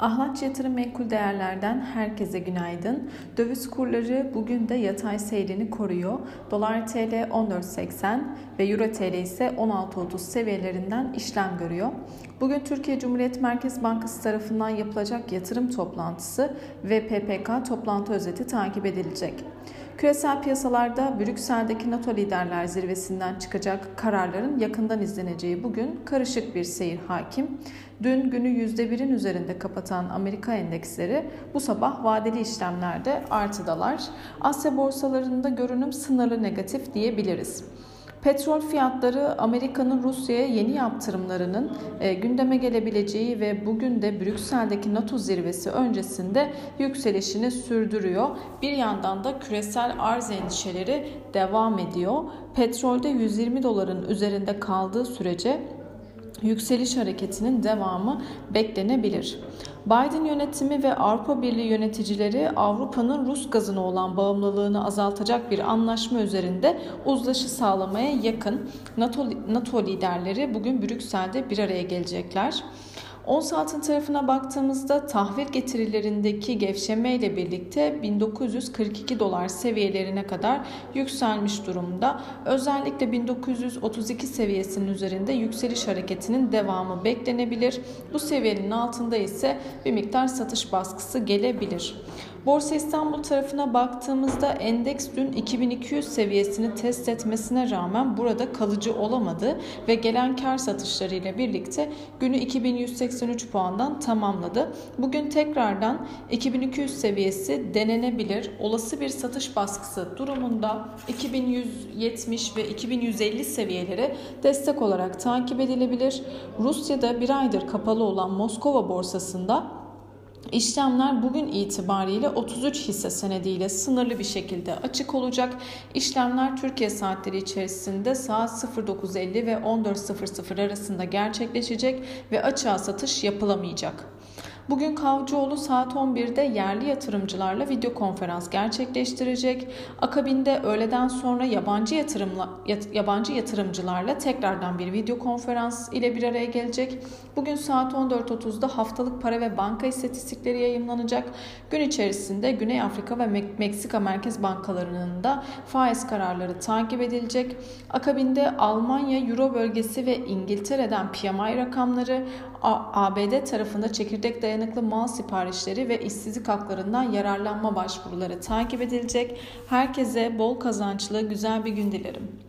Ahlatçı Yatırım Menkul Değerler'den herkese günaydın. Döviz kurları bugün de yatay seyrini koruyor. Dolar TL 14.80 ve Euro TL ise 16.30 seviyelerinden işlem görüyor. Bugün Türkiye Cumhuriyet Merkez Bankası tarafından yapılacak yatırım toplantısı ve PPK toplantı özeti takip edilecek. Küresel piyasalarda Brüksel'deki NATO liderler zirvesinden çıkacak kararların yakından izleneceği bugün karışık bir seyir hakim. Dün günü %1'in üzerinde kapatan Amerika endeksleri bu sabah vadeli işlemlerde artıdalar. Asya borsalarında görünüm sınırlı negatif diyebiliriz. Petrol fiyatları Amerika'nın Rusya'ya yeni yaptırımlarının e, gündeme gelebileceği ve bugün de Brüksel'deki NATO zirvesi öncesinde yükselişini sürdürüyor. Bir yandan da küresel arz endişeleri devam ediyor. Petrolde 120 doların üzerinde kaldığı sürece yükseliş hareketinin devamı beklenebilir. Biden yönetimi ve Avrupa Birliği yöneticileri Avrupa'nın Rus gazına olan bağımlılığını azaltacak bir anlaşma üzerinde uzlaşı sağlamaya yakın. NATO, NATO liderleri bugün Brüksel'de bir araya gelecekler. Ons altın tarafına baktığımızda tahvil getirilerindeki gevşeme ile birlikte 1942 dolar seviyelerine kadar yükselmiş durumda. Özellikle 1932 seviyesinin üzerinde yükseliş hareketinin devamı beklenebilir. Bu seviyenin altında ise bir miktar satış baskısı gelebilir. Borsa İstanbul tarafına baktığımızda endeks dün 2200 seviyesini test etmesine rağmen burada kalıcı olamadı ve gelen kar satışları ile birlikte günü 2183 puandan tamamladı. Bugün tekrardan 2200 seviyesi denenebilir. Olası bir satış baskısı durumunda 2170 ve 2150 seviyeleri destek olarak takip edilebilir. Rusya'da bir aydır kapalı olan Moskova borsasında İşlemler bugün itibariyle 33 hisse senediyle sınırlı bir şekilde açık olacak. İşlemler Türkiye saatleri içerisinde saat 09.50 ve 14.00 arasında gerçekleşecek ve açığa satış yapılamayacak. Bugün Kavcıoğlu saat 11'de yerli yatırımcılarla video konferans gerçekleştirecek. Akabinde öğleden sonra yabancı yatırımla yabancı yatırımcılarla tekrardan bir video konferans ile bir araya gelecek. Bugün saat 14.30'da haftalık para ve banka istatistikleri yayınlanacak. Gün içerisinde Güney Afrika ve Meksika Merkez Bankalarının da faiz kararları takip edilecek. Akabinde Almanya, Euro bölgesi ve İngiltere'den PMI rakamları, ABD tarafında çekirdek dayanıklı mal siparişleri ve işsizlik haklarından yararlanma başvuruları takip edilecek. Herkese bol kazançlı güzel bir gün dilerim.